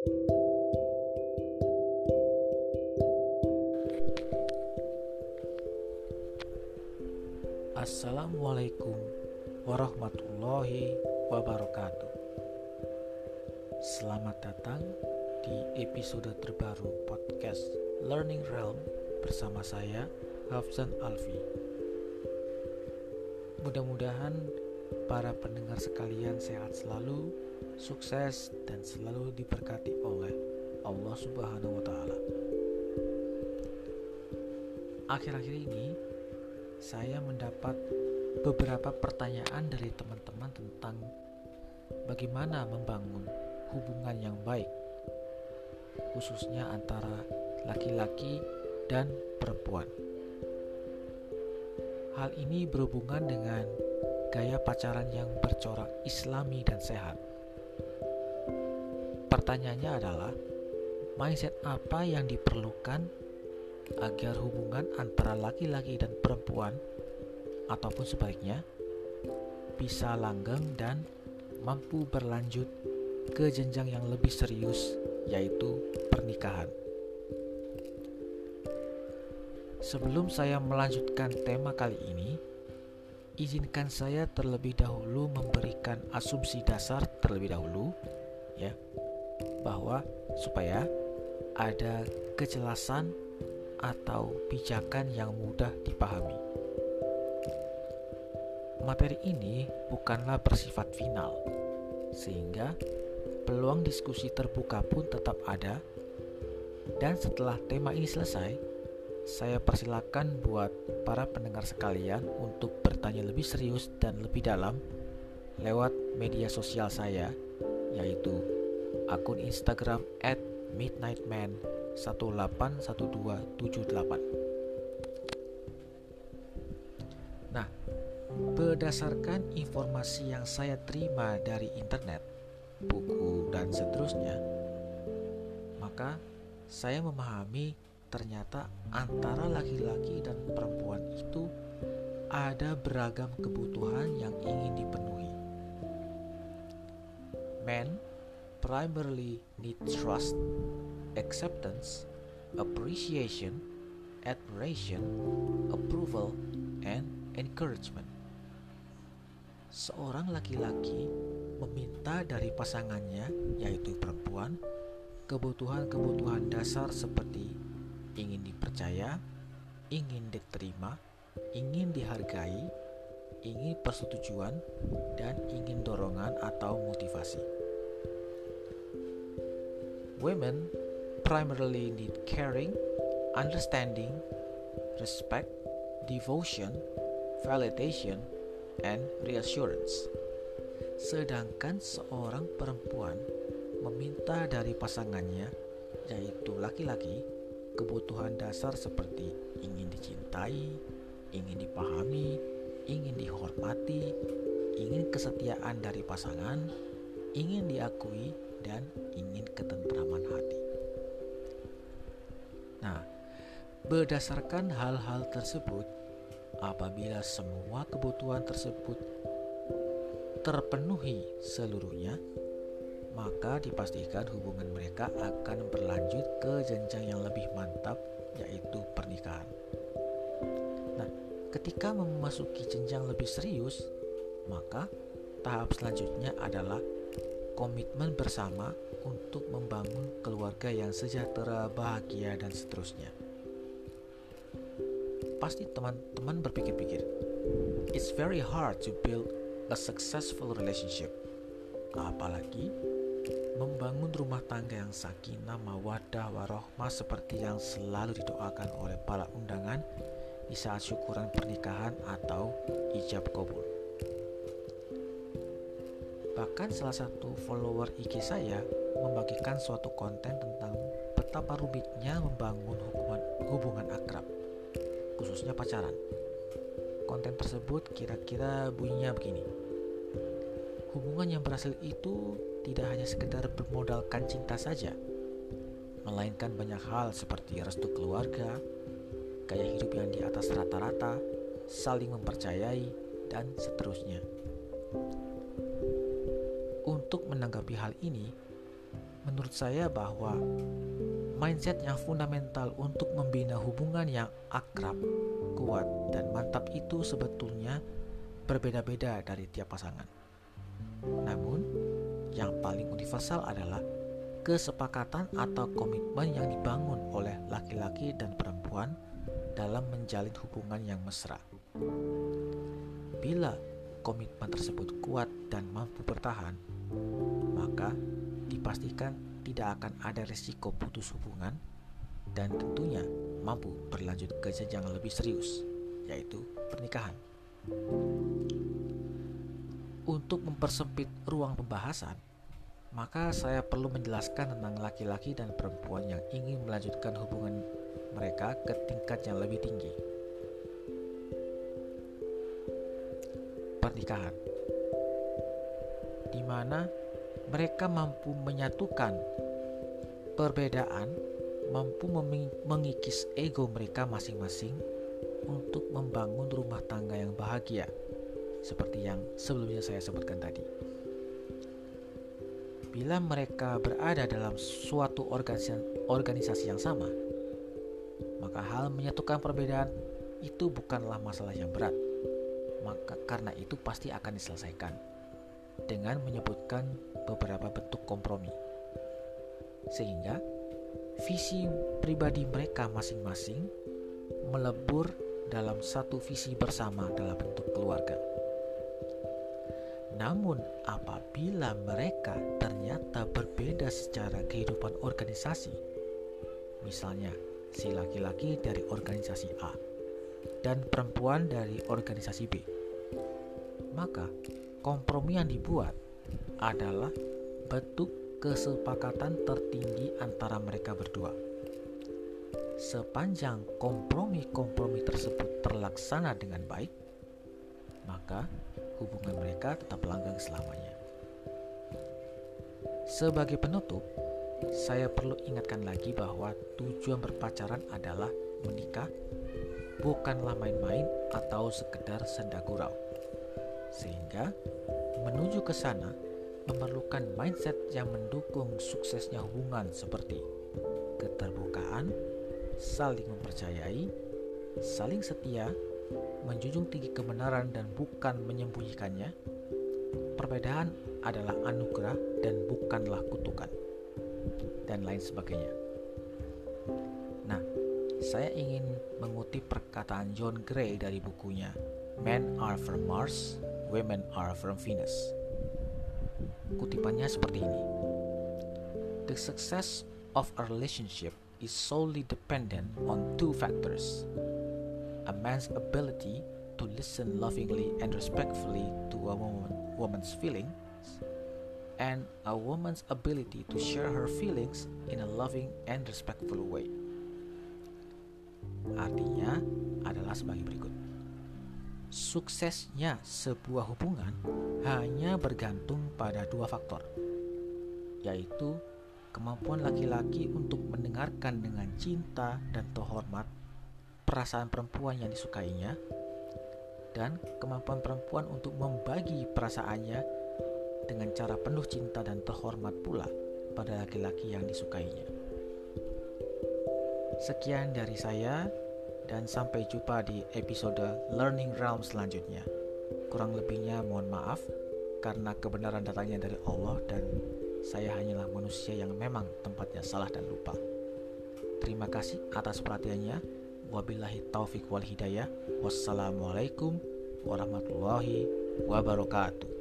Assalamualaikum warahmatullahi wabarakatuh. Selamat datang di episode terbaru podcast Learning Realm bersama saya Hafzan Alfi. Mudah-mudahan para pendengar sekalian sehat selalu, sukses dan selalu diberkati oleh Allah Subhanahu wa taala. Akhir-akhir ini saya mendapat beberapa pertanyaan dari teman-teman tentang bagaimana membangun hubungan yang baik, khususnya antara laki-laki dan perempuan. Hal ini berhubungan dengan gaya pacaran yang bercorak islami dan sehat. Pertanyaannya adalah, mindset apa yang diperlukan agar hubungan antara laki-laki dan perempuan ataupun sebaliknya bisa langgeng dan mampu berlanjut ke jenjang yang lebih serius yaitu pernikahan. Sebelum saya melanjutkan tema kali ini, izinkan saya terlebih dahulu memberikan asumsi dasar terlebih dahulu ya bahwa supaya ada kejelasan atau pijakan yang mudah dipahami. Materi ini bukanlah bersifat final, sehingga peluang diskusi terbuka pun tetap ada. Dan setelah tema ini selesai, saya persilakan buat para pendengar sekalian untuk bertanya lebih serius dan lebih dalam lewat media sosial saya, yaitu akun Instagram @midnightman 181278. Nah, berdasarkan informasi yang saya terima dari internet, buku dan seterusnya, maka saya memahami ternyata antara laki-laki dan perempuan itu ada beragam kebutuhan yang ingin dipenuhi. Men primarily need trust acceptance, appreciation, admiration, approval, and encouragement. Seorang laki-laki meminta dari pasangannya, yaitu perempuan, kebutuhan-kebutuhan dasar seperti ingin dipercaya, ingin diterima, ingin dihargai, ingin persetujuan, dan ingin dorongan atau motivasi. Women primarily need caring, understanding, respect, devotion, validation, and reassurance. Sedangkan seorang perempuan meminta dari pasangannya, yaitu laki-laki, kebutuhan dasar seperti ingin dicintai, ingin dipahami, ingin dihormati, ingin kesetiaan dari pasangan, ingin diakui, dan ingin ketentraman hati. Nah, berdasarkan hal-hal tersebut, apabila semua kebutuhan tersebut terpenuhi seluruhnya, maka dipastikan hubungan mereka akan berlanjut ke jenjang yang lebih mantap, yaitu pernikahan. Nah, ketika memasuki jenjang lebih serius, maka tahap selanjutnya adalah komitmen bersama untuk membangun keluarga yang sejahtera, bahagia, dan seterusnya. Pasti teman-teman berpikir-pikir, it's very hard to build a successful relationship. Apalagi membangun rumah tangga yang sakinah, mawadah, warohmah seperti yang selalu didoakan oleh para undangan di saat syukuran pernikahan atau ijab kabul. Bahkan salah satu follower IG saya membagikan suatu konten tentang betapa rumitnya membangun hubungan, hubungan akrab, khususnya pacaran. Konten tersebut kira-kira bunyinya begini. Hubungan yang berhasil itu tidak hanya sekedar bermodalkan cinta saja, melainkan banyak hal seperti restu keluarga, gaya hidup yang di atas rata-rata, saling mempercayai, dan seterusnya. Menanggapi hal ini, menurut saya bahwa mindset yang fundamental untuk membina hubungan yang akrab, kuat, dan mantap itu sebetulnya berbeda-beda dari tiap pasangan. Namun, yang paling universal adalah kesepakatan atau komitmen yang dibangun oleh laki-laki dan perempuan dalam menjalin hubungan yang mesra. Bila komitmen tersebut kuat dan mampu bertahan, maka dipastikan tidak akan ada risiko putus hubungan dan tentunya mampu berlanjut ke jenjang lebih serius, yaitu pernikahan. Untuk mempersempit ruang pembahasan, maka saya perlu menjelaskan tentang laki-laki dan perempuan yang ingin melanjutkan hubungan mereka ke tingkat yang lebih tinggi. Pernikahan, di mana mereka mampu menyatukan perbedaan, mampu mengikis ego mereka masing-masing untuk membangun rumah tangga yang bahagia, seperti yang sebelumnya saya sebutkan tadi bila mereka berada dalam suatu organisasi yang sama, maka hal menyatukan perbedaan itu bukanlah masalah yang berat. Maka karena itu pasti akan diselesaikan dengan menyebutkan beberapa bentuk kompromi. Sehingga visi pribadi mereka masing-masing melebur dalam satu visi bersama dalam bentuk keluarga. Namun, apabila mereka ternyata berbeda secara kehidupan organisasi, misalnya si laki-laki dari organisasi A dan perempuan dari organisasi B, maka kompromi yang dibuat adalah bentuk kesepakatan tertinggi antara mereka berdua. Sepanjang kompromi-kompromi tersebut terlaksana dengan baik, maka hubungan mereka tetap langgeng selamanya. Sebagai penutup, saya perlu ingatkan lagi bahwa tujuan berpacaran adalah menikah, bukanlah main-main atau sekedar senda gurau. Sehingga menuju ke sana memerlukan mindset yang mendukung suksesnya hubungan seperti keterbukaan, saling mempercayai, saling setia, menjunjung tinggi kebenaran dan bukan menyembunyikannya, perbedaan adalah anugerah dan bukanlah kutukan, dan lain sebagainya. Nah, saya ingin mengutip perkataan John Gray dari bukunya Men Are From Mars, Women Are From Venus. Kutipannya seperti ini. The success of a relationship is solely dependent on two factors a man's ability to listen lovingly and respectfully to a woman, woman's feelings, and a woman's ability to share her feelings in a loving and respectful way. Artinya adalah sebagai berikut. Suksesnya sebuah hubungan hanya bergantung pada dua faktor, yaitu kemampuan laki-laki untuk mendengarkan dengan cinta dan terhormat perasaan perempuan yang disukainya dan kemampuan perempuan untuk membagi perasaannya dengan cara penuh cinta dan terhormat pula pada laki-laki yang disukainya. Sekian dari saya dan sampai jumpa di episode Learning Realm selanjutnya. Kurang lebihnya mohon maaf karena kebenaran datangnya dari Allah dan saya hanyalah manusia yang memang tempatnya salah dan lupa. Terima kasih atas perhatiannya. Wabillahi taufik wal hidayah. Wassalamualaikum warahmatullahi wabarakatuh.